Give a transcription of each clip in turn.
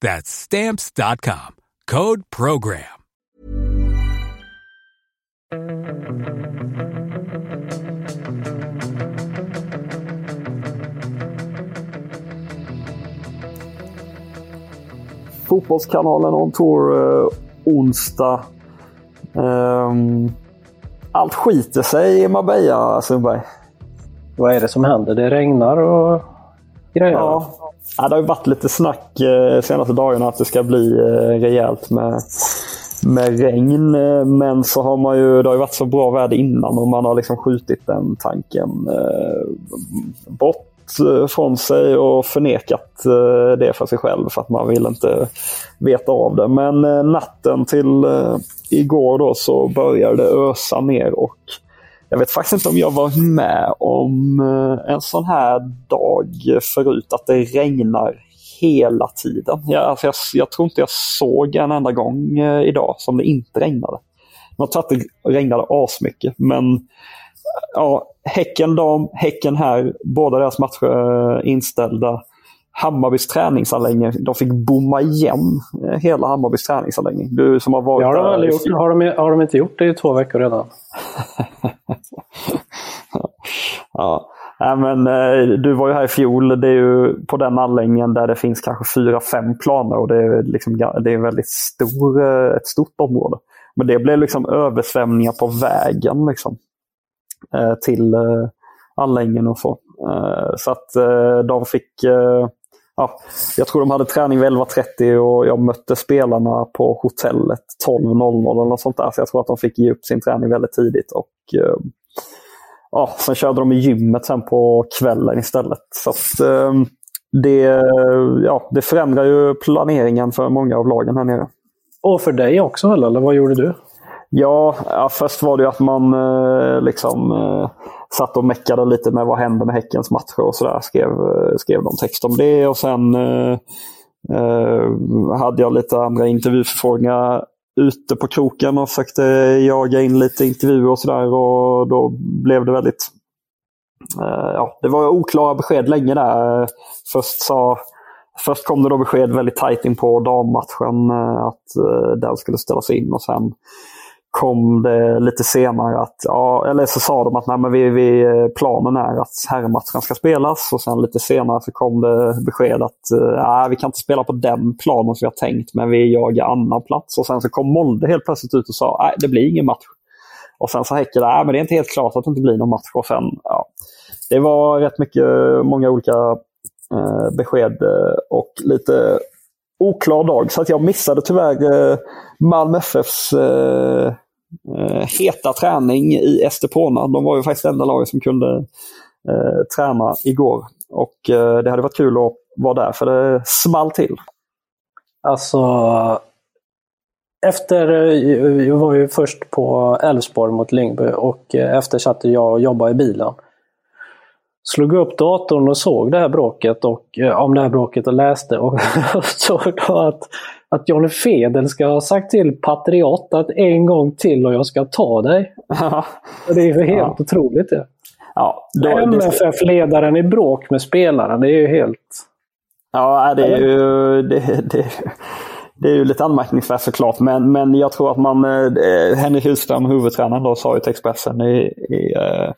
That's Stamps.com. Code PROGRAM. Fotbollskanalen on tour eh, onsdag. Ehm, allt skiter sig i Marbella, Sundberg. Vad är det som händer? Det regnar och grejer. Ja. Ja, det har ju varit lite snack eh, senaste dagarna att det ska bli eh, rejält med, med regn. Eh, men så har man ju, det har ju varit så bra väder innan och man har liksom skjutit den tanken eh, bort eh, från sig och förnekat eh, det för sig själv för att man vill inte veta av det. Men natten till igår då så började det ösa ner och jag vet faktiskt inte om jag var med om eh, en sån här dag förut, att det regnar hela tiden. Jag, alltså jag, jag tror inte jag såg en enda gång eh, idag som det inte regnade. Jag tror att det regnade asmycket, men ja, Häcken dam, Häcken här, båda deras matcher eh, inställda. Hammarbys träningsanläggning, de fick bomma igen hela Hammarbys träningsanläggning. Du som har varit Det har de, där. gjort. Har, de, har de inte gjort det i två veckor redan? Ja. ja. men, eh, du var ju här i fjol. Det är ju på den anläggningen där det finns kanske fyra, fem planer och det är, liksom, det är väldigt stor, eh, ett stort område. Men det blev liksom översvämningar på vägen liksom, eh, till anläggningen och så. Så att de fick ja, jag tror de hade träning vid 11.30 och jag mötte spelarna på hotellet 12.00 eller något sånt där. Så jag tror att de fick ge upp sin träning väldigt tidigt. Och, eh, ja, sen körde de i gymmet sen på kvällen istället. Så att, eh, det, ja, det förändrar ju planeringen för många av lagen här nere. Och för dig också eller? eller vad gjorde du? Ja, ja, först var det ju att man eh, liksom satt och meckade lite med vad händer med Häckens matcher och sådär. Skrev, eh, skrev någon text om det och sen eh, eh, hade jag lite andra intervjuförfrågningar ute på kroken och försökte jaga in lite intervjuer och sådär och då blev det väldigt eh, ja, det var oklara besked länge där. Först sa Först kom det då besked väldigt tajt in på dammatchen eh, att den skulle ställas in och sen kom det lite senare att, ja, eller så sa de att nej, men vi, vi, planen är att herrmatchen ska spelas och sen lite senare så kom det besked att nej, vi kan inte spela på den planen som vi har tänkt men vi jagar annan plats. Och sen så kom Molde helt plötsligt ut och sa nej det blir ingen match. Och sen sa Häcken nej men det är inte helt klart att det inte blir någon match. Och sen, ja, det var rätt mycket, många olika eh, besked eh, och lite oklar dag. Så att jag missade tyvärr eh, Malmö FFs eh, eh, Eh, heta träning i Estepona. De var ju faktiskt det enda laget som kunde eh, träna igår. Och eh, det hade varit kul att vara där för det small till. Alltså, efter, eh, jag var ju först på Elfsborg mot Lyngby och eh, efter satt jag och jobbade i bilen. Slog upp datorn och såg det här bråket och, om det här bråket och läste och såg då att att Johnny Fedel ska ha sagt till Patriot att en gång till och jag ska ta dig. det är ju helt ja. otroligt det. Ja, MFF-ledaren i bråk med spelaren, det är ju helt... Ja, det är ju... Det, det, det är ju lite anmärkningsvärt såklart, men, men jag tror att man... Eh, Henrik Hylström, huvudtränaren, då, sa ju till Expressen i, i, eh,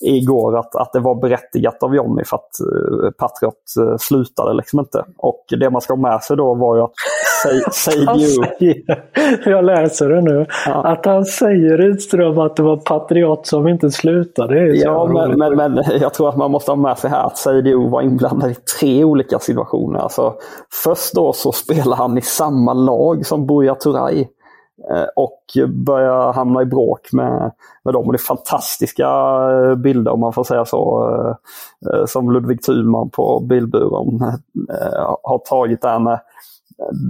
igår att, att det var berättigat av Jonny för att eh, Patriot eh, slutade liksom inte. Och det man ska ha med sig då var ju att säger, Jag läser det nu. Ja. Att han säger Rydström att det var Patriot som inte slutade. ja, men, men, men, jag tror att man måste ha med sig här att Seidio var inblandad i tre olika situationer. Alltså, först då så spelar han i samma lag som Buya Turay. Eh, och börjar hamna i bråk med, med dem. Och det är fantastiska eh, bilder om man får säga så. Eh, som Ludvig Thulman på bildburen har tagit där med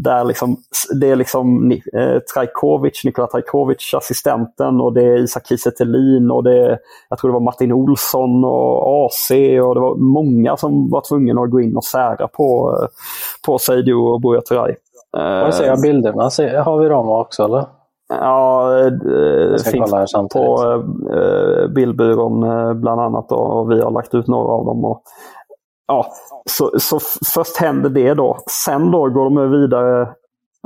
där liksom, det är liksom eh, Trajkovic, Nikola Trajkovic, assistenten och det är Isak Kiese och det är, jag tror det var Martin Olsson och AC och det var många som var tvungna att gå in och sära på, på Seidio och Buya Turay. Vad säger bilderna? Har vi dem också eller? Ja, det finns på eh, bildbyrån eh, bland annat då, och vi har lagt ut några av dem. Och, ja, så, så först händer det då. Sen då går de vidare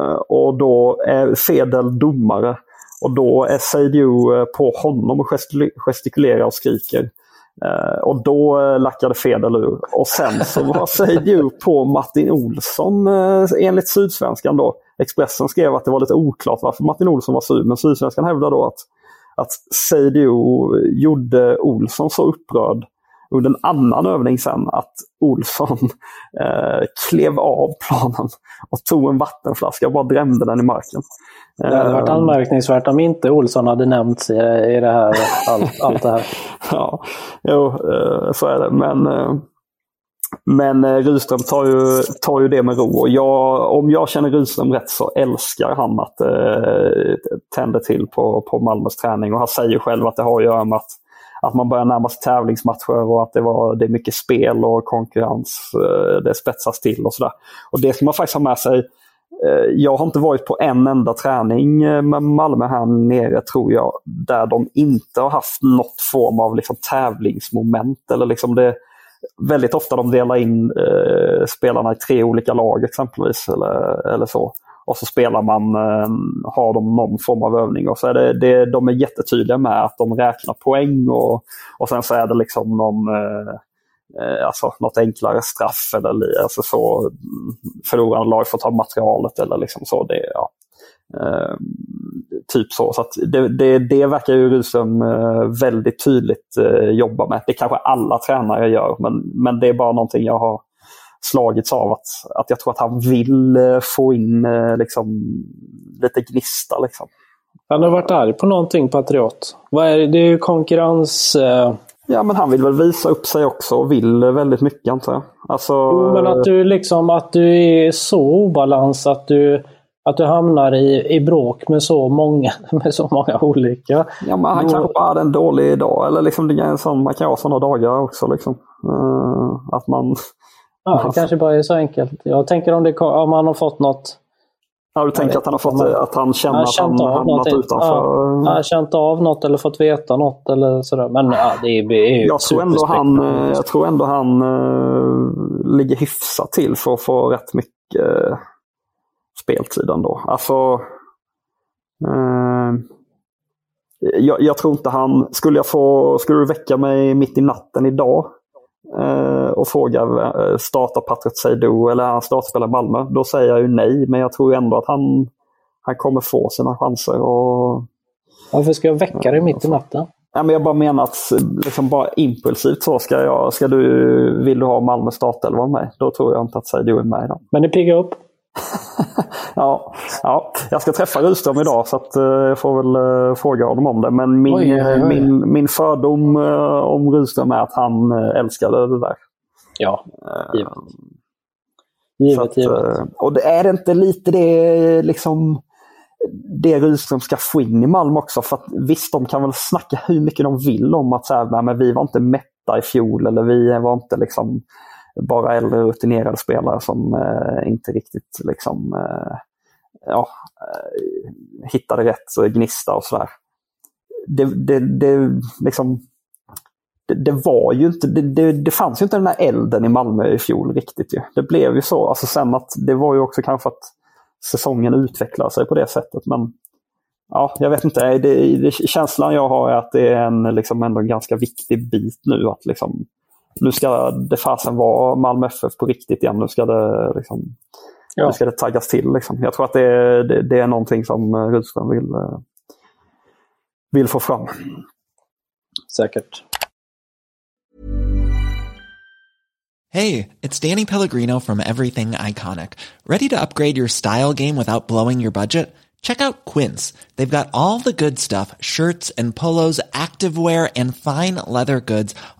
eh, och då är Fedel domare. Och då är Seidio eh, på honom och gestikulerar och skriker. Eh, och då lackade Fedel ur. Och sen så var Seidio på Martin Olsson enligt Sydsvenskan då. Expressen skrev att det var lite oklart varför Martin Olsson var sur, men Sydsvenskan hävdar då att, att Seidio gjorde Olsson så upprörd under en annan övning sen att Olsson eh, klev av planen och tog en vattenflaska och bara drämde den i marken. Det hade varit eh, anmärkningsvärt om inte Olsson hade nämnts i, i det här, allt, allt det här. ja, jo, eh, så är det. Men eh, men Rydström tar ju, tar ju det med ro. Och jag, om jag känner Rydström rätt så älskar han att eh, tända till på, på Malmös träning. Och han säger själv att det har att göra med att, att man börjar närma sig tävlingsmatcher och att det, var, det är mycket spel och konkurrens. Eh, det spetsas till och sådär. Och det ska man faktiskt ha med sig. Eh, jag har inte varit på en enda träning eh, med Malmö här nere tror jag, där de inte har haft något form av liksom, tävlingsmoment. Eller liksom det, väldigt ofta de delar in eh, spelarna i tre olika lag exempelvis. Eller, eller så. Och så spelar man, eh, har de någon form av övning och så är det, det, de är jättetydliga med att de räknar poäng och, och sen så är det liksom någon eh, eh alltså något enklare straff eller alltså så mm, förlorande lag får ta materialet eller liksom så. Det, ja. Uh, typ så. så det, det, det verkar ju Rydström uh, väldigt tydligt uh, jobba med. Det kanske alla tränare gör, men, men det är bara någonting jag har slagits av. Att, att jag tror att han vill få in liksom, lite gnista. Liksom. Han har varit arg på någonting, Patriot. Vad är det? det är ju konkurrens... Eh... Ja, men han vill väl visa upp sig också och vill väldigt mycket antar jag. Alltså... Jo, men att du, liksom, att du är så obalans att du att du hamnar i, i bråk med så många, med så många olika. Ja, men han kanske bara hade en dålig dag. Eller liksom, det är en sån, man kan ha sådana dagar också. Liksom. Uh, att man... Ja, det kanske bara är så enkelt. Jag tänker om, det, om han har fått något Ja, du tänker att han har fått att han känner att han hamnat utanför? Ja, han har känt av något eller fått veta något eller sådär. Men ja, det är, det är jag, tror ändå han, eh, jag tror ändå han uh, ligger hyfsat till för att få rätt mycket uh, speltiden då. Alltså, eh, jag, jag, tror inte han... Skulle, jag få, skulle du väcka mig mitt i natten idag eh, och fråga eh, starta Patrik Seydou eller han startspelare i Malmö, då säger jag ju nej. Men jag tror ändå att han, han kommer få sina chanser. Och, Varför ska jag väcka dig mitt i natten? Ja, men jag bara menar att liksom bara impulsivt så ska jag, ska du, vill du ha Malmö startelva med mig, då tror jag inte att Seydou är med. Då. Men det piggar upp? ja, ja, jag ska träffa Rydström idag så att, uh, jag får väl uh, fråga honom om det. Men min, oj, oj, oj. min, min fördom uh, om Rydström är att han uh, älskade det där. Ja, givet. Givet, att, givet. Och det är inte lite det liksom det Rydström ska få in i Malmö också. För att, visst, de kan väl snacka hur mycket de vill om att så här, men vi var inte mätta i fjol eller vi var inte liksom bara äldre rutinerade spelare som eh, inte riktigt liksom, eh, ja, eh, hittade rätt gnista och sådär. Det, det, det, liksom, det, det, var ju inte, det, det, det, fanns ju inte den där elden i Malmö i fjol riktigt. Ju. Det blev ju så. Alltså sen att det var ju också kanske att säsongen utvecklade sig på det sättet. Men ja, jag vet inte. Det, det, känslan jag har är att det är en liksom ändå en ganska viktig bit nu. att liksom, nu ska det fasen vara Malmö FF på riktigt igen. Nu ska det, liksom, ja. nu ska det taggas till. Liksom. Jag tror att det, det, det är någonting som Rydström vill, vill få fram. Säkert. Hey, it's Danny Pellegrino from Everything Iconic. Ready to upgrade your style game without blowing your budget? Check out Quince. They've got all the good stuff, shirts and polos, activewear and fine leather goods,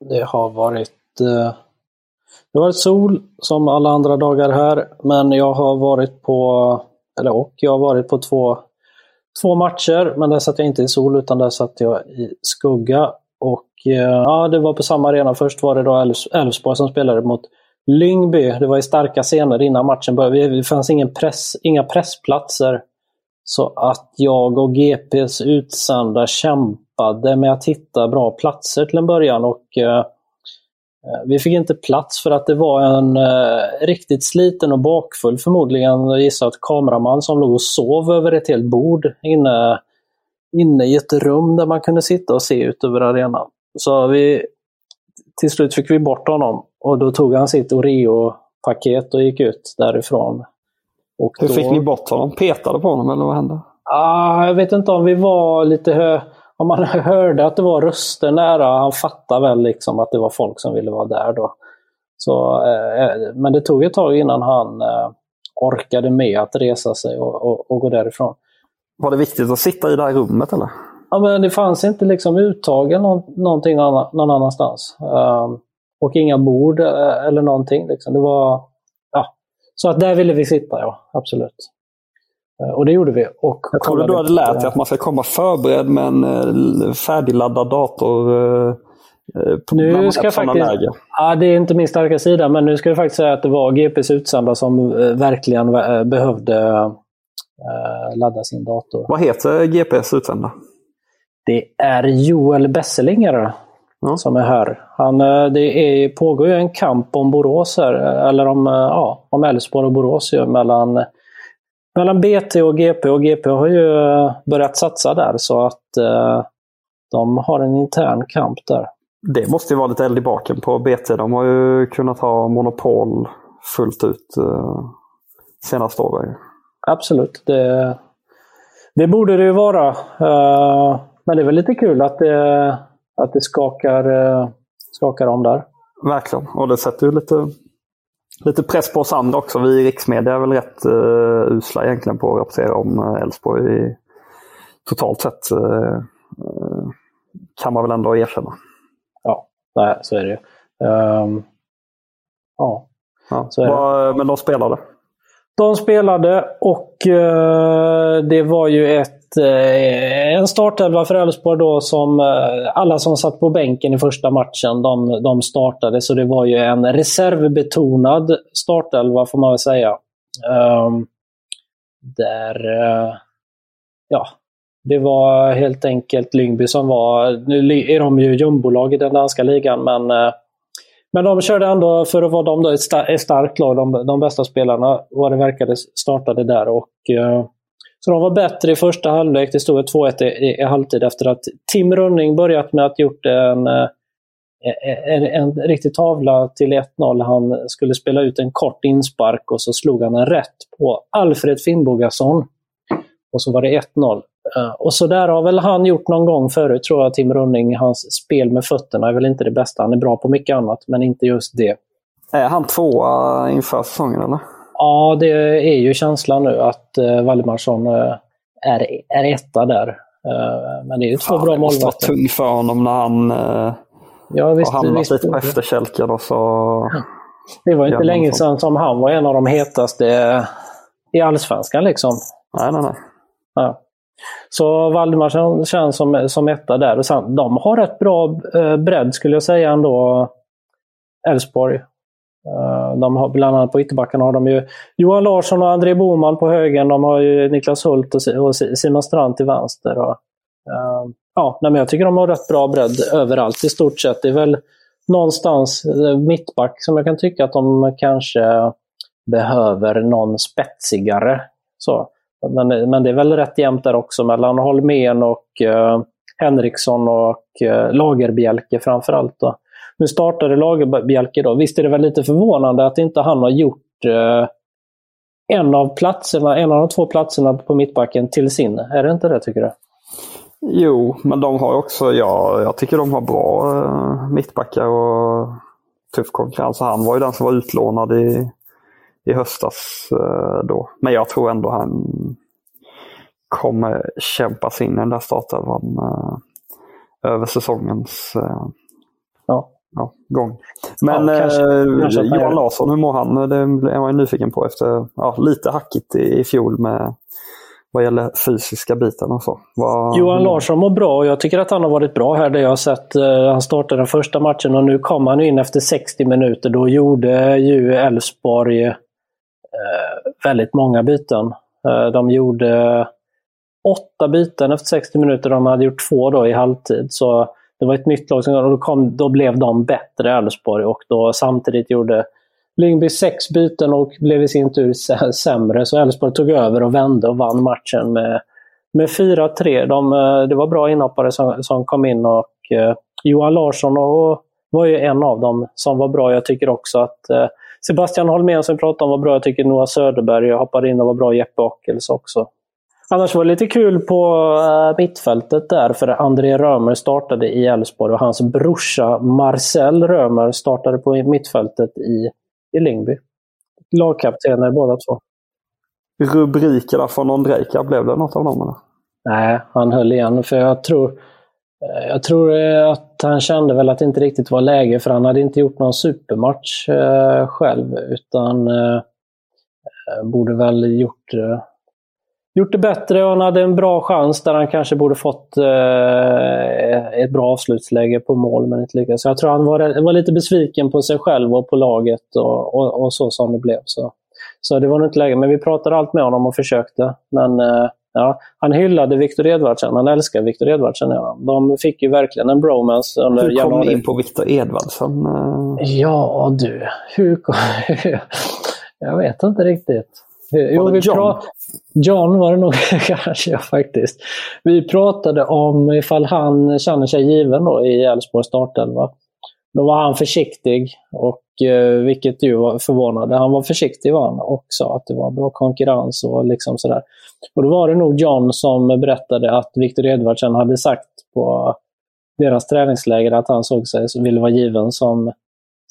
Det har varit eh, det har varit sol som alla andra dagar här, men jag har varit på, eller och, jag har varit på två två matcher, men där satt jag inte i sol utan där satt jag i skugga. Och eh, ja, det var på samma arena. Först var det då Elfsborg som spelade mot Lyngby. Det var i starka scener innan matchen började. Det fanns ingen press, inga pressplatser. Så att jag och GPs utsända kämpade med att hitta bra platser till en början. och eh, Eh, vi fick inte plats för att det var en eh, riktigt sliten och bakfull förmodligen, att kameraman som låg och sov över ett helt bord inne, inne i ett rum där man kunde sitta och se ut över arenan. Så vi, till slut fick vi bort honom och då tog han sitt Oreo-paket och gick ut därifrån. Och Hur då... fick ni bort honom? Petade på honom eller vad hände? Ah, jag vet inte om vi var lite hö om man hörde att det var röster nära, han fattade väl liksom att det var folk som ville vara där då. Så, eh, men det tog ett tag innan han eh, orkade med att resa sig och, och, och, gå därifrån. Var det viktigt att sitta i det här rummet eller? Ja, men det fanns inte liksom uttagen någon, någonting annan, någon annanstans. Um, och inga bord eh, eller någonting. Liksom. Det var, ja. Så att där ville vi sitta, ja. Absolut. Eh, och det gjorde vi. Och jag trodde du hade lärt dig att man ska komma förberedd med en eh, färdigladdad dator. Eh, nu ska faktiskt, ja, det är inte min starka sida, men nu ska jag faktiskt säga att det var GPs utsända som verkligen behövde ladda sin dator. Vad heter GPs utsända? Det är Joel Besselinger ja. som är här. Han, det är, pågår ju en kamp om Borås här, eller om, ja, om Älvsborg och Borås ju, mellan mellan BT och GP och GP har ju börjat satsa där så att eh, de har en intern kamp där. Det måste ju vara lite eld i baken på BT. De har ju kunnat ha monopol fullt ut eh, senaste åren. Absolut. Det, det borde det ju vara. Eh, men det är väl lite kul att det, att det skakar, eh, skakar om där. Verkligen. Och det sätter ju lite lite press på oss andra också. Vi i riksmedia är väl rätt uh, usla egentligen på att rapportera om eh, Elfsborg uh, totalt sett. Uh, kan man väl ändå erkänna. Ja, nej, så är det ju. Um, ja, ja. Så är det. Men de spelade? De spelade och det var ju ett Eh, en startelva för Elfsborg då som eh, alla som satt på bänken i första matchen, de, de startade. Så det var ju en reservbetonad startelva får man väl säga. Um, där, uh, ja, det var helt enkelt Lyngby som var, nu är de ju jumbolag i den danska ligan, men, uh, men de körde ändå, för att vara de då, ett, starkt lag, de, de bästa spelarna vad det verkade startade där. och eh, så de var bättre i första halvlek. Det stod 2-1 i, i, i halvtid efter att Tim Rönning börjat med att gjort en, eh, en, en riktig tavla till 1-0. Han skulle spela ut en kort inspark och så slog han en rätt på Alfred Finnbogason. Och så var det 1-0. Eh, och så där har väl han gjort någon gång förut tror jag, Tim Rönning. Hans spel med fötterna är väl inte det bästa. Han är bra på mycket annat, men inte just det. Är han tvåa inför säsongen eller? Ja, det är ju känslan nu att uh, Valdemarsson uh, är, är etta där. Uh, men det är ju två bra målvakter. Det måste vara tungt för honom när han uh, ja, visst, har hamnat visst, lite på efterkälken. Och så... Det var inte länge sedan som han var en av de hetaste i allsvenskan liksom. Nej, nej, nej. Ja. Så Valdemarsson känns som, som etta där. Och sen, de har rätt bra eh, bredd skulle jag säga ändå, Elfsborg. Eh, de har bland annat på ytterbackarna har de ju Johan Larsson och André Boman på högen. De har ju Niklas Hult och, Simon Strand till vänster. Och, eh, ja, men jag tycker de har rätt bra bredd överallt i stort sett. Det är väl någonstans eh, mittback som jag kan tycka att de kanske behöver någon spetsigare. Så. Men, men det är väl rätt jämnt där också mellan Holmén och uh, Henriksson och uh, Lagerbjälke framförallt. Då. Nu startade Lagerbjälke då. Visst är det väl lite förvånande att inte han har gjort eh, en av platserna, en av de två platserna på mittbacken till sin. Är det inte det tycker du? Jo, men de har också, ja, jag tycker de har bra eh, mittbackar och tuff konkurrens. Han var ju den som var utlånad i i höstas eh, då. Men jag tror ändå han kommer kämpa sig in i den där startelvan eh, över säsongens eh, ja. Gång. Men ja, kanske, eh, kanske Johan Larsson, hur mår han? Det är jag nyfiken på efter ja, lite hackigt i, i fjol med vad gäller fysiska biten och så. Vad... Johan Larsson mår bra och jag tycker att han har varit bra här. Det jag har sett, eh, han startade den första matchen och nu kom han in efter 60 minuter. Då gjorde ju Elfsborg Eh, väldigt många byten. Eh, de gjorde åtta byten efter 60 minuter. De hade gjort två då i halvtid. Så det var ett nytt lag. Och då, kom, då blev de bättre, Elfsborg. Och då samtidigt gjorde Lyngby sex byten och blev i sin tur sämre. Så Elfsborg tog över och vände och vann matchen med, med 4-3. De, eh, det var bra inhoppare som, som kom in och eh, Johan Larsson och, var ju en av dem som var bra. Jag tycker också att eh, Sebastian Holmén som vi pratade om var bra. Jag tycker Noah Söderberg hoppade in och var bra. Jeppe Ockels också. Annars var det lite kul på uh, mittfältet där, för André Römer startade i Elfsborg och hans brorsa Marcel Römer startade på mittfältet i, i Lingby. Lagkaptener båda två. Rubrikerna från Ondrejka, blev det något av dem? Eller? Nej, han höll igen. För jag tror, Eh, jag tror eh, att han kände väl att det inte riktigt var läge för han hade inte gjort någon supermatch eh, själv utan eh, borde väl gjort, eh, gjort det bättre och han hade en bra chans där han kanske borde fått eh, ett bra avslutsläge på mål men inte lyckades. Så jag tror han var, var lite besviken på sig själv och på laget och, och, och så som det blev. Så, så det var nog inte läge. Men vi pratade allt med honom och försökte. Men Ja, han hyllade Viktor Edvardsen. Han älskar Viktor Edvardsen. Ja. De fick ju verkligen en bromance under Hur kom ni in på Viktor Edvardsen? Ja du, hur kom... Jag vet inte riktigt. Jo, vi John? John var det nog kanske ja, faktiskt. Vi pratade om ifall han känner sig given då i Elfsborgs startelva. Då var han försiktig, och, eh, vilket ju var förvånande. Han var försiktig var han och sa att det var bra konkurrens och liksom sådär. Och då var det nog John som berättade att Viktor Edvardsen hade sagt på deras träningsläger att han såg sig, ville vara given som,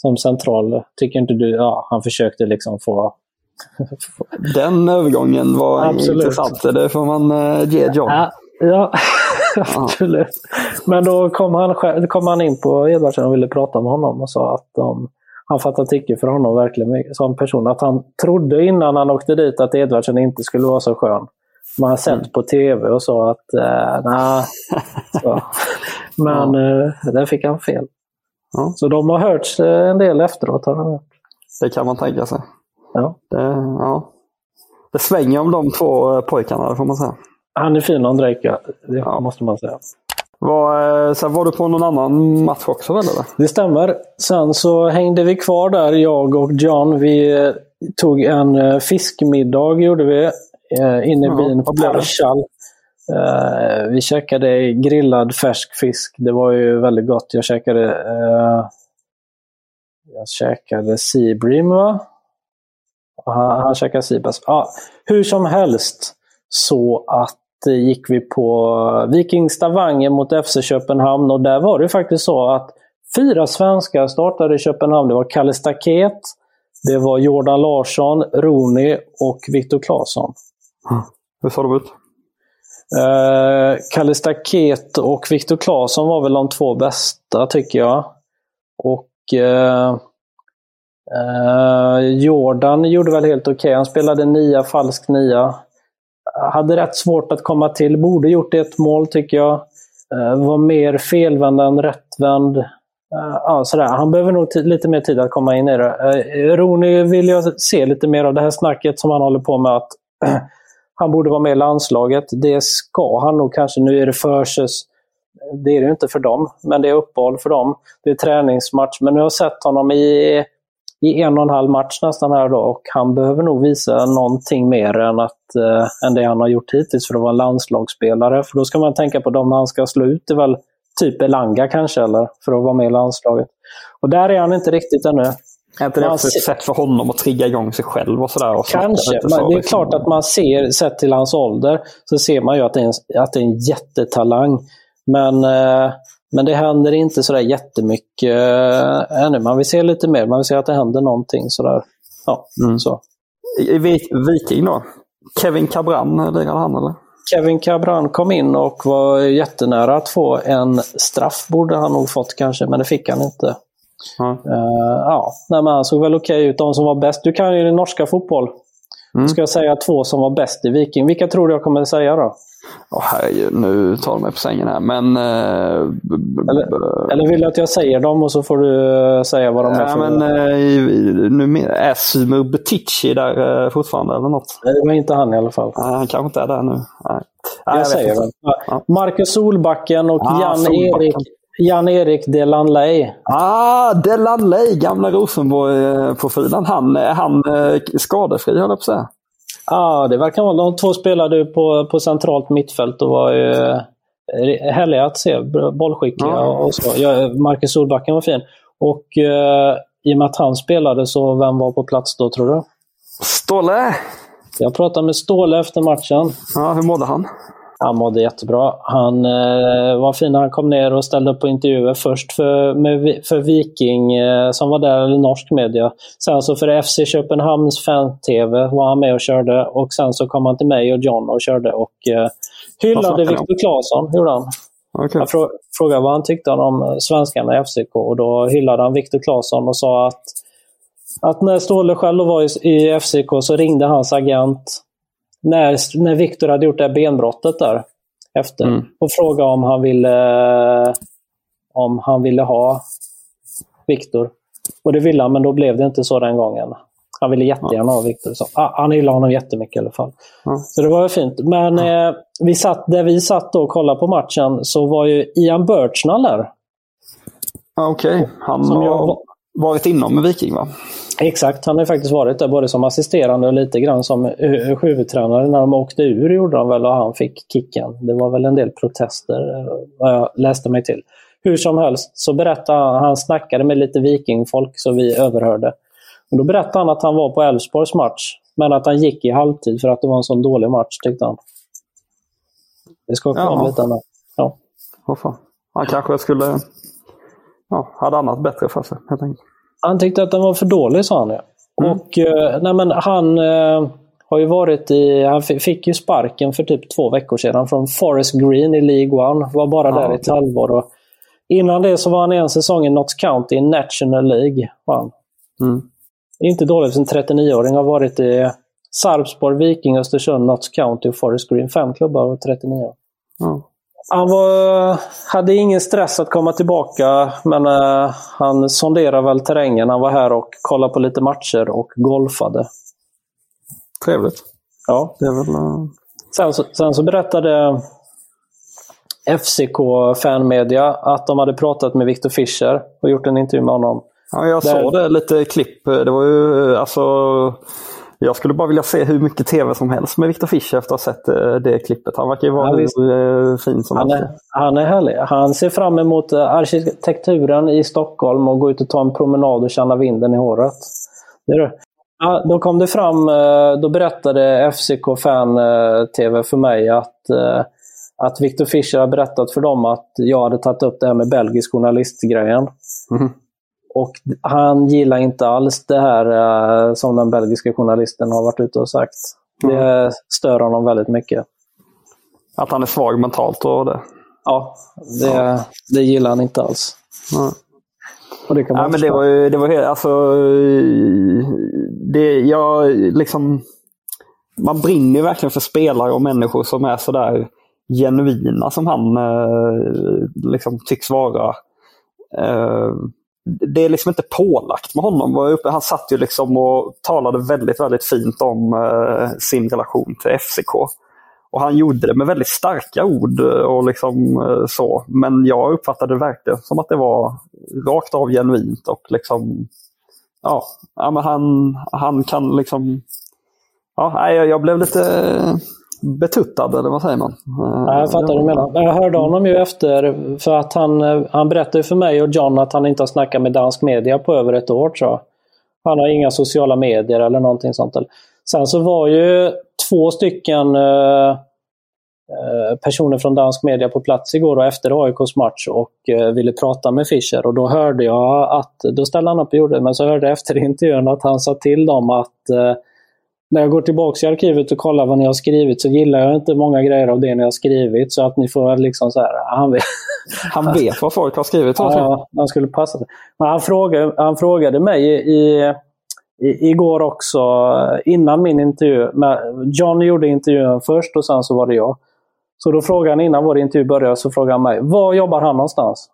som central. Tycker inte du? Ja, han försökte liksom få Den övergången var Absolut. intressant. Det får man uh, ge John. Ja, ja. absolut. Men då kom han, kom han in på Edvardsen och ville prata med honom och sa att de, han fattade tycke för honom verkligen som person. Att han trodde innan han åkte dit att Edvardsen inte skulle vara så skön. Man har sett mm. på tv och sa att eh, nej. Men ja. eh, där fick han fel. Ja. Så de har hörts eh, en del efteråt. Har de Det kan man tänka sig. Ja. Det, ja. det svänger om de två eh, pojkarna, får man säga. Han är fin Ondrejka, det ja. måste man säga. Var, eh, sen var du på någon annan match också väl? Eller? Det stämmer. Sen så hängde vi kvar där, jag och John. Vi eh, tog en fiskmiddag gjorde vi inne i Ja, byn på. Eh, vi käkade grillad färsk fisk. Det var ju väldigt gott. Jag käkade, jag käkade Sea Bream, va? Han, han käkade Seabass. Ja, hur som helst så att eh, gick vi på Viking Stavanger mot FC Köpenhamn och där var det faktiskt så att fyra svenskar startade i Köpenhamn. Det var Kalle Staket, det var Jordan Larsson, Rooney och Viktor Claesson. Hur såg de ut? Eh, Kalle Staket och Viktor Claesson var väl de två bästa tycker jag. Och eh, Uh, Jordan gjorde väl helt okej. Han spelade nia, falsk nia. Hade rätt svårt att komma till. Borde gjort ett mål tycker jag. Uh, var mer felvänd än rättvänd. Uh, sådär. Han behöver nog lite mer tid att komma in i det. Uh, Roni vill jag se lite mer av det här snacket som han håller på med. att Han borde vara med i landslaget. Det ska han nog kanske. Nu är det försäs det är det ju inte för dem, men det är uppehåll för dem. Det är träningsmatch, men nu har jag sett honom i, i en och en halv match nästan här då och han behöver nog visa någonting mer än, att, eh, än det han har gjort hittills för att vara en landslagsspelare. För då ska man tänka på dem han ska slå ut. Det är väl typ Elanga kanske, eller? För att vara med i landslaget. Och där är han inte riktigt ännu. Är inte det också ett sätt för honom att trigga igång sig själv och sådär? Och Kanske. så, Men det är liksom? klart att man ser, sett till hans ålder, så ser man ju att det är en, att det är en jättetalang. Men, eh, men det händer inte sådär jättemycket eh, ännu. Man vill se lite mer. Man vill se att det händer någonting sådär. Ja, Mm. så. Viking då? Kevin Cabran, lirade han eller? Kevin Cabran kom in och var jättenära att få en straff, borde han nog fått kanske, men det fick han inte. Ja. Eh, ja, nej, men han såg väl okej ut. De som var bäst. Du kan ju norska fotboll. Mm. Ska jag säga två som var bäst i Viking. Vilka tror du jag kommer säga då? Åh herregud, nu tar de mig på sängen här. Men... eh, Eller- Eller vill du att jag säger dem och så får du eh, säga vad de är för men eh, nu är Simur Betici där eh, fortfarande eller något? Nej, Det var inte han i alla fall. Nej, han kanske inte är där nu. Nej. Jag, vet säger väl. Ja. Marcus Solbacken och Ah, Jan-Erik. Jan-Erik Delanley. Ah, Delanley, gamla Rosenborg-profilen. Han, är han eh, skadefri höll jag på att säga. Ja, det verkar vara. De två spelade på, på centralt mittfält och var ju eh, härliga att se. Bollskickliga Ja. och så. Ja, Marcus Solbacken var fin. Och eh, i och med att han spelade, så vem var på plats då tror du? Ståle! Jag pratade med Ståle efter matchen. Ja, hur mådde han? Han mådde jättebra. Han eh, var fin när han kom ner och ställde upp på intervjuer. Först för, med, för Viking eh, som var där, eller norsk media. Sen så för FC Köpenhamns fan-tv var han med och körde. Och sen så kom han till mig och John och körde och eh, hyllade? Viktor Claesson. Gjorde han. Okej. Jag frå, frågade vad han tyckte om eh, svenskarna i FCK och då hyllade han Viktor Claesson och sa att, att när Ståle själv var i, i FCK så ringde hans agent när, när Viktor hade gjort det här benbrottet där efter Mm. och frågade om han ville om han ville ha Viktor. Och det ville han, men då blev det inte så den gången. Han ville jättegärna ha Viktor. Ah, han gillade honom jättemycket i alla fall. Ja. Så det var ju fint. Men eh, vi satt, där vi satt då och kollade på matchen så var ju Ian Birchnall där. Ja, Okej, han Som har jag- varit inom med Viking va? Exakt, han har faktiskt varit där både som assisterande och lite grann som eh, huvudtränare. När de åkte ur gjorde han väl och han fick kicken. Det var väl en del protester eh, vad jag läste mig till. Hur som helst så berättade han, han snackade med lite vikingfolk så vi överhörde. Och då berättade han att han var på Elfsborgs match men att han gick i halvtid för att det var en sån dålig match tyckte han. Det ska Jaha. om lite annat. Ja. Fan. Han kanske skulle... Ja, hade annat bättre för sig helt enkelt. Han tyckte att den var för dålig, sa han. Ja. Mm. Och, eh, nej, men han eh, har ju varit i... Han fi- fick ju sparken för typ två veckor sedan från Forest Green i League One. Var bara Ja, där i okej. ett halvår. Och innan det så var han en säsong i Notts County i National League. Var. Mm. Inte dåligt för en 39-åring. Har varit i Sarpsborg, Viking, Östersund, Notts County och Forest Green. Fem klubbar och 39 år. Ja. Han var, hade ingen stress att komma tillbaka, men eh, han sonderade väl terrängen. Han var här och kollade på lite matcher och golfade. Trevligt. Ja. Det är väl... eh, Sen, så, sen så berättade FCK Fanmedia att de hade pratat med Victor Fischer och gjort en intervju med honom. Ja, jag Där- såg det lite klipp. Det var ju eh, alltså... Jag skulle bara vilja se hur mycket tv som helst med Victor Fischer efter att ha sett eh, det klippet. Han verkar ju vara Ja, hur eh, fin som Han helst. är, han är härlig. Han ser fram emot eh, arkitekturen i Stockholm och gå ut och ta en promenad och känna vinden i håret. Det är det. Ja, då kom det fram, då berättade FCK Fan TV för mig att, att Victor Fischer har berättat för dem att jag hade tagit upp det här med belgisk journalistgrejen. Mhm. Och han gillar inte alls det här eh, som den belgiska journalisten har varit ute och sagt. Det stör honom väldigt mycket. Att han är svag mentalt och det. Ja, det, det gillar han inte alls. Ja. Och det kan man Ja, men det var ju, det var helt, alltså, det, jag liksom, man brinner ju verkligen för spelare och människor som är sådär genuina som han eh, liksom tycks vara. Eh, det är liksom inte pålagt med honom. Han satt ju liksom och talade väldigt, väldigt fint om eh, sin relation till FCK. Och han gjorde det med väldigt starka ord eh, och liksom eh, så. Men jag uppfattade det verkligen som att det var rakt av genuint och liksom Ja, ja men han, han kan liksom Ja, jag, jag blev lite betuttad eller vad säger man? Ja, jag fattar vad du menar. Jag hörde honom ju efter, för att han, eh, han berättade för mig och John att han inte har snackat med dansk media på över ett år tror jag. Han har inga sociala medier eller någonting sånt. Sen så var ju två stycken eh, eh, personer från dansk media på plats igår och efter AIKs match och ville prata med Fischer. Och då hörde jag att, då ställde han upp och gjorde det, men så hörde jag efter intervjun att han sa till dem att eh, när jag går tillbaka i arkivet och kollar vad ni har skrivit så gillar jag inte många grejer av det ni har skrivit. Så att ni får liksom så här, han vet, Han vet vad folk har skrivit. Ja, han skulle passa sig. Men han, frågade, han frågade mig i, i, igår också, innan min intervju. John gjorde intervjun först och sen så var det jag. Så då frågade han innan vår intervju började, så frågade han mig, var jobbar han någonstans?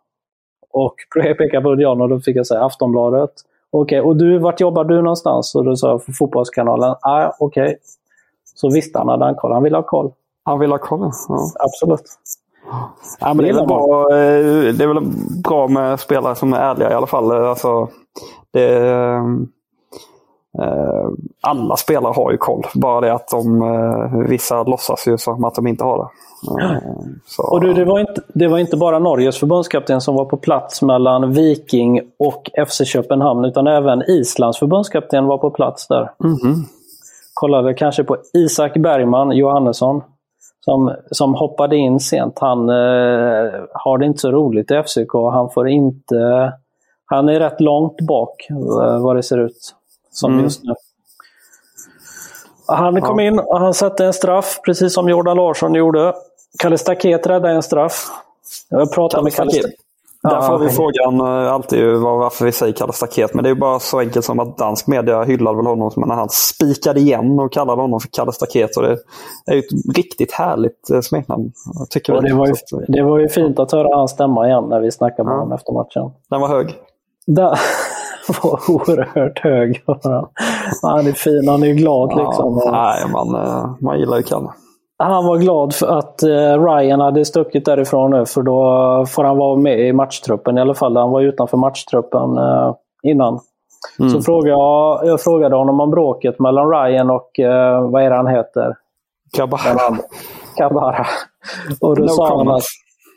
Och jag pekade på John och då fick jag säga Aftonbladet. Okej, och du, vart jobbar du någonstans? Och då sa jag för Fotbollskanalen. Ah, Okej. Så visste han, hade han koll. Han ville ha koll. Han vill ha koll. Ja. Absolut. Ja, men det, är väl bra, eh, det är väl bra med spelare som är ärliga i alla fall. Alltså, det, eh, alla spelare har ju koll. Bara det att de, eh, vissa låtsas ju som att de inte har det. Eh, Så, Och du, det, var inte, det var inte bara Norges förbundskapten som var på plats mellan Viking och FC Köpenhamn, utan även Islands förbundskapten var på plats där. Mhm. Kollade kanske på Isak Bergman Johannesson, som, som hoppade in sent. Han eh, har det inte så roligt i FCK. Han får inte... Han är rätt långt bak eh, vad det ser ut som Mm. just nu. Han kom in och han satte en straff, precis som Jordan Larsson gjorde. Kalle Staket räddade en straff. Jag pratade med Kalle Staket. Där får vi frågan eh, alltid varför vi säger Kalle Staket. Men det är ju bara så enkelt som att dansk media hyllade väl honom när han spikade igen och kallade honom för Kalle Staket. Och det är ju ett riktigt härligt eh, smeknamn. Tycker Och det, var ju, det var ju fint att höra hans stämma igen när vi snackade med Ja. honom efter matchen. Den var hög. Den var oerhört hög. Han är fin, han är glad liksom. Ja, nej, man, eh, man gillar ju Kalle. Han var glad för att eh, Ryan hade stuckit därifrån nu för då får han vara med i matchtruppen i alla fall. Han var utanför matchtruppen eh, innan. Mm. Så frågade jag, jag frågade honom om bråket mellan Ryan och, vad är det han heter? Andra. Kabara. Och då No sa han att.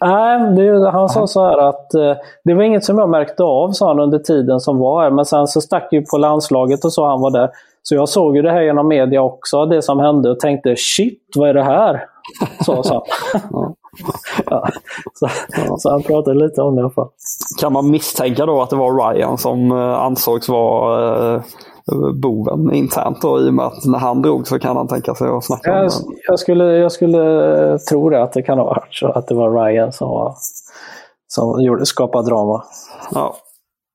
Nej, det, han sa så här att eh, det var inget som jag märkte av, sa han under tiden som var här. Men sen så stack ju på landslaget och så han var där. Så jag såg ju det här genom media också, det som hände och tänkte shit, vad är det här? Så sa han. ja, så, så han pratade lite om det i alla fall. Kan man misstänka då att det var Ryan som eh, ansågs vara eh, boven internt då, i och med att när han drog så kan han tänka sig att snacka om Jag, det. jag, skulle, jag skulle tro det, att det kan ha varit så att det var Ryan som, var, som gjorde, skapade drama. Ja.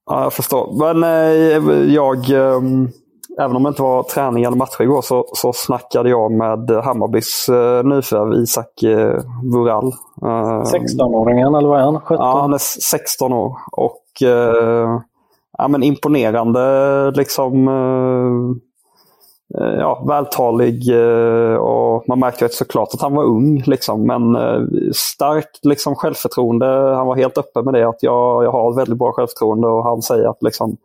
ja, jag förstår. Men eh, jag, eh, även om det inte var träning eller matcher igår, så, så snackade jag med Hammarbys eh, nyförvärv Isak eh, Vural. Eh, 16-åringen, eller vad är han? 17? Ja, han är 16 år. Och eh, ja, men imponerande liksom eh, eh, ja, vältalig eh, och man märkte ju såklart att han var ung. Liksom, men eh, starkt liksom, självförtroende. Han var helt öppen med det att jag, jag har väldigt bra självförtroende och han säger att liksom,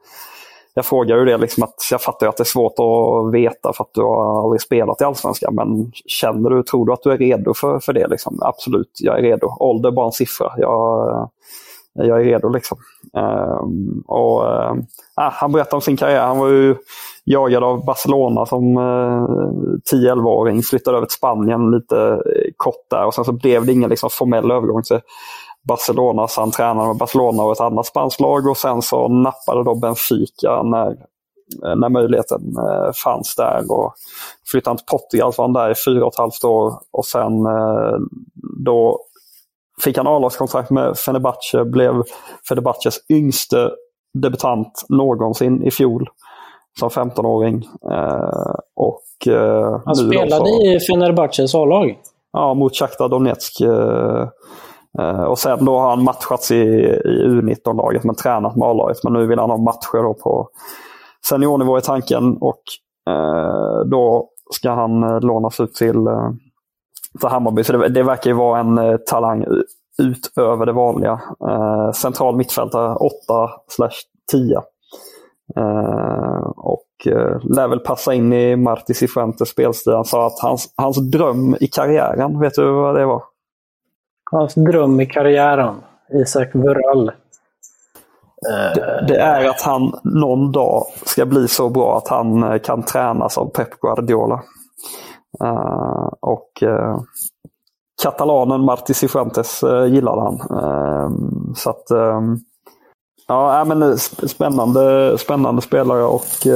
jag frågar ju det, liksom att jag fattar ju att det är svårt att veta för att du har aldrig spelat i Allsvenskan. Men känner du, tror du att du är redo för, för det? Liksom? Absolut, jag är redo. Ålder är bara en siffra. Jag, eh, jag är redo liksom. Ehm, och, uh, han berättade om sin karriär. Han var ju jagad av Barcelona som eh, uh, 10-11-åring. Flyttade över till Spanien lite eh, kort där och sen så blev det ingen liksom, formell övergång till Barcelona. Så han tränade med Barcelona och ett annat spanskt lag och sen så nappade då Benfica när, när möjligheten uh, fanns där. Och flyttade han till Portugal så var han där i fyra och ett halvt år och sen då fick han A-lagskontrakt med Fenerbahce, blev Fenerbahces yngste debutant någonsin i fjol som 15-åring. Eh, och, eh, han spelade så, i Fenerbahces A-lag? Ja, mot Shakhtar Donetsk. Eh, eh, och sen då har han matchats i, i U19-laget men tränat med A-laget. Men nu vill han ha matcher då på seniornivå i tanken och eh, då ska han eh, lånas ut till för Hammarby. Så det, det verkar ju vara en eh, talang utöver det vanliga. Eh, central mittfältare 8-10. Eh, och eh, lär väl passa in i Marti Cifuentes spelstil. Han sa att hans, hans dröm i karriären, vet du vad det var? Hans dröm i karriären, Isak Vurall. Det, det, är att han någon dag ska bli så bra att han eh, kan tränas av Pep Guardiola. Eh, och eh, katalanen Marti Cifuentes eh, gillade han. Så att, ja, äh, men spännande, spännande spelare och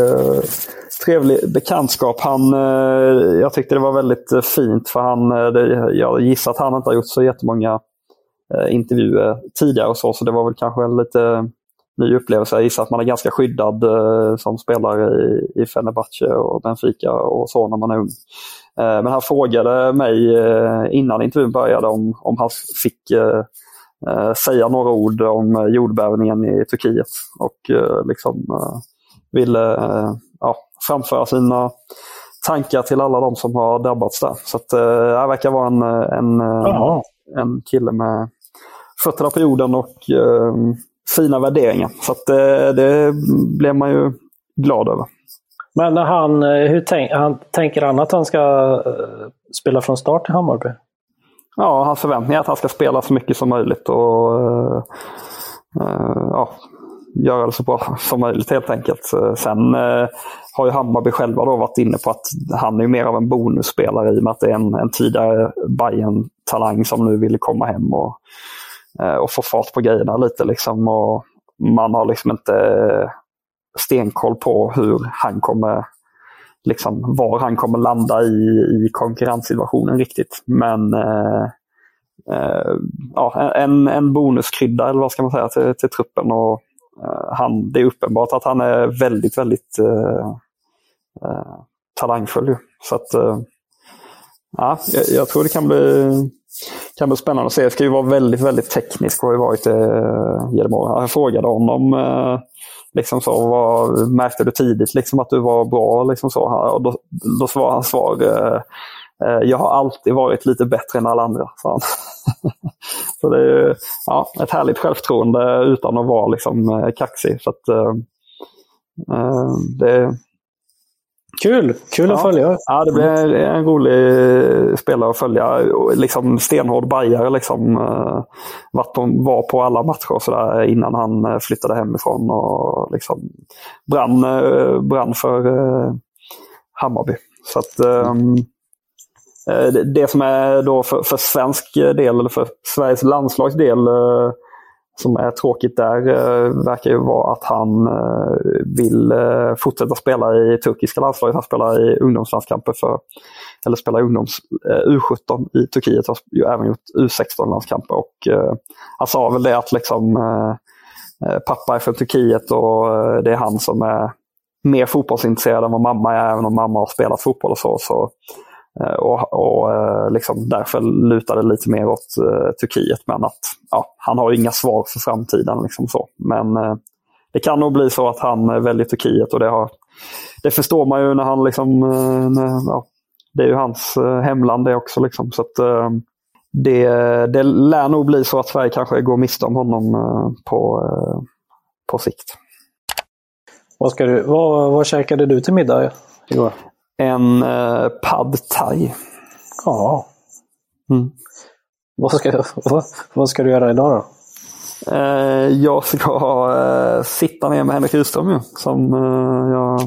trevlig bekantskap. Han, jag tyckte det var väldigt fint för han, det, jag gissar att han inte har gjort så jättemånga intervjuer tidigare och så, så det var väl kanske en lite ny upplevelse. Jag gissar att man är ganska skyddad eh, som spelare i, i Fenerbahce och Benfica och så när man är ung. Eh, men han frågade mig eh, innan intervjun började om, om han fick eh, säga några ord om jordbävningen i Turkiet och liksom ville ja, framföra sina tankar till alla de som har drabbats där. Så att, det verkar vara en, en, en kille med fötterna på jorden och fina värderingar. Så att, det, det blev man ju glad över. Men han, eh, hur tänk, han, tänker han att han ska eh, spela från start i Hammarby? Ja, hans förväntning är att han ska spela så mycket som möjligt och uh, uh, ja, göra det så bra som möjligt helt enkelt. Sen har ju Hammarby själva då varit inne på att han är mer av en bonusspelare i och med att det är en, en tidigare bayern talang som nu vill komma hem och och få fart på grejerna lite. Liksom, och man har liksom inte stenkoll på hur han kommer, liksom, var han kommer landa i, i konkurrenssituationen riktigt. Men eh, eh, ja, en, en bonuskrydda eller vad ska man säga till, till truppen. Och, eh, han, det är uppenbart att han är väldigt, väldigt eh, eh talangfull. Så att, eh, ja, jag, jag, tror det kan bli kan bli spännande att se. Det ska ju vara väldigt, väldigt tekniskt har ju varit eh, genom åren. Jag frågade honom eh, liksom så, vad, märkte du tidigt liksom att du var bra? Liksom så, här. och då, då svarade han svar eh, eh, jag har alltid varit lite bättre än alla andra. Så, så det är ju, ja, ett härligt självförtroende utan att vara liksom, eh, kaxig. Så att, eh, eh det, Kul! Kul att följa. Ja, det blir en rolig spelare att följa. Liksom stenhård bajare. Liksom, eh, var på alla matcher och så där innan han eh, flyttade hemifrån. Och liksom brann, eh, brann för Hammarby. Så att, um, det som är då för, för svensk del, eller för Sveriges landslags del, som är tråkigt där eh, verkar ju vara att han eh, vill eh, fortsätta spela i turkiska landslaget. Han spelar i ungdomslandskamper för, eller spelar ungdoms eh, U17 i Turkiet. Har ju även gjort U16-landskamper och eh, han sa väl det att liksom eh, pappa är från Turkiet och det är han som är mer fotbollsintresserad än vad mamma är, även om mamma har spelat fotboll och så. så Eh, och, och eh, liksom därför lutar det lite mer åt uh, Turkiet. Men att ja, han har inga svar för framtiden. Liksom så. Men uh, det kan nog bli så att han väljer Turkiet och det, har, det förstår man ju när han liksom, uh, när, ja, det är ju hans hemland det också. Liksom, så att, det, det lär nog bli så att Sverige kanske går miste om honom på, på sikt. Vad, ska du, vad, vad käkade du till middag igår? En eh, pad thai. Ja. Mm. Vad, ska, vad, vad ska du göra idag då? Eh, jag ska eh, sitta ner med Henrik Rydström ju, som eh, jag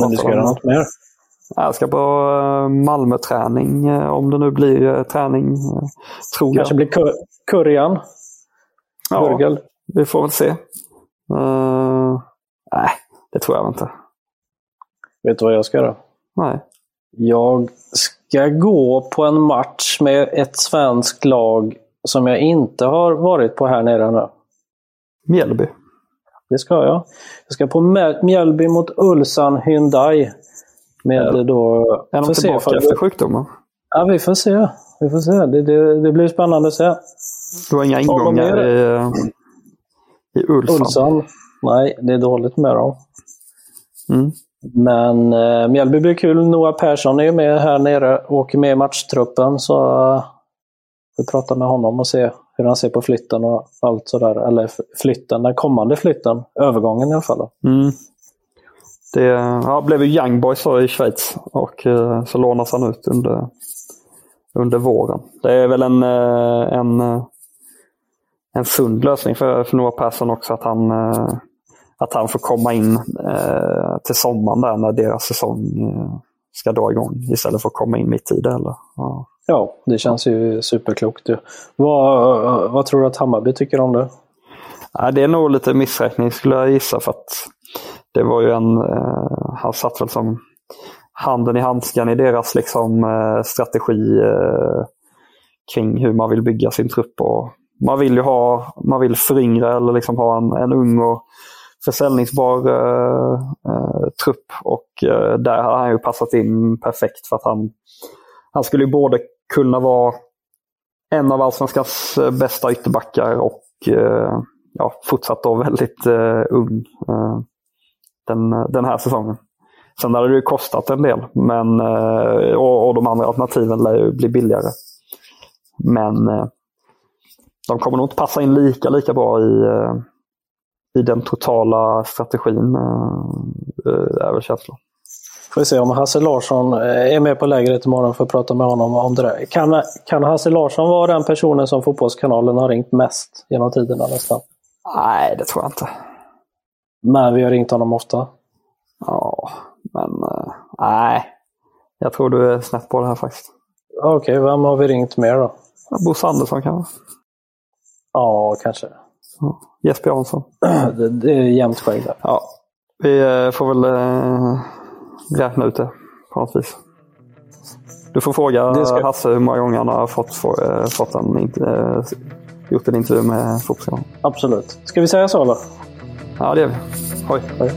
Men du ska göra något mer? Jag ska på eh, Malmö-träning, eh, om det nu blir eh, träning. Tror Kanske jag. blir kur, kurjan? Ja, Burgel? vi får väl se. Eh, nej, det tror jag inte. Vet du vad jag ska göra? Nej. Jag ska gå på en match med ett svenskt lag som jag inte har varit på här nere nu. Mjällby. Det ska jag. Jag ska på Mjäl- Mjällby mot Ulsan Hyundai. Med Ja. då... Är får de se tillbaka efter sjukdomen? Ja, vi får se. Vi får se. Det, det, det blir spännande att se. Du har inga ingångar i, i Ulsan? Ulsan. Nej, det är dåligt med dem. Mm. Men eh, Mjällby blir kul. Noah Persson är ju med här nere och åker med i matchtruppen. Så vi pratar med honom och se hur han ser på flytten och allt sådär. Eller flytten, den kommande flytten. Övergången i alla fall. Mm. Det ja, blev ju Young Boys i Schweiz och eh, så lånas han ut under, under våren. Det är väl en, eh, en, eh, en sund lösning för, för Noah Persson också att han, eh, att han får komma in eh, till sommaren där när deras säsong eh, ska dra igång istället för att komma in mitt i det. Eller? Ja. Ja, det känns ju superklokt. ju. Vad, vad tror du att Hammarby tycker om det? Ja, det är nog lite missräkning skulle jag gissa för att det var ju en, eh, han satt väl som handen i handsken i deras liksom, eh, strategi eh, kring hur man vill bygga sin trupp. Och man vill ju ha, man vill föryngra eller liksom ha en, en ung och försäljningsbar eh, eh, trupp och eh, där har han ju passat in perfekt för att han, han skulle ju både kunna vara en av allsvenskans eh, bästa ytterbackar och eh, ja, fortsatt då väldigt eh, ung eh, den, den här säsongen. Sen hade det ju kostat en del men, eh, och, och de andra alternativen lär ju bli billigare. Men eh, de kommer nog inte passa in lika, lika bra i, eh, i den totala strategin, eh, eh, är väl känslan. Får vi se om Hasse Larsson eh, är med på lägret imorgon för att prata med honom om det där. Kan, kan Hasse Larsson vara den personen som Fotbollskanalen har ringt mest genom tiderna nästan? Nej, det tror jag inte. Men vi har ringt honom ofta. Ja, men eh, nej. Jag tror du är snett på det här faktiskt. Okej, vem har vi ringt mer då? Bosse Andersson kanske? Ja, kanske. Jesper Jansson? Det, det är jämnt skägg där. Ja, vi eh, får väl eh, räkna ut det på något vis. Du får fråga ska- Hasse hur många gånger han har fått, få, eh, fått en, eh, gjort en intervju med Fotbollskanalen. Absolut. Ska vi säga så eller? Ja, det gör vi. Oj. Oj.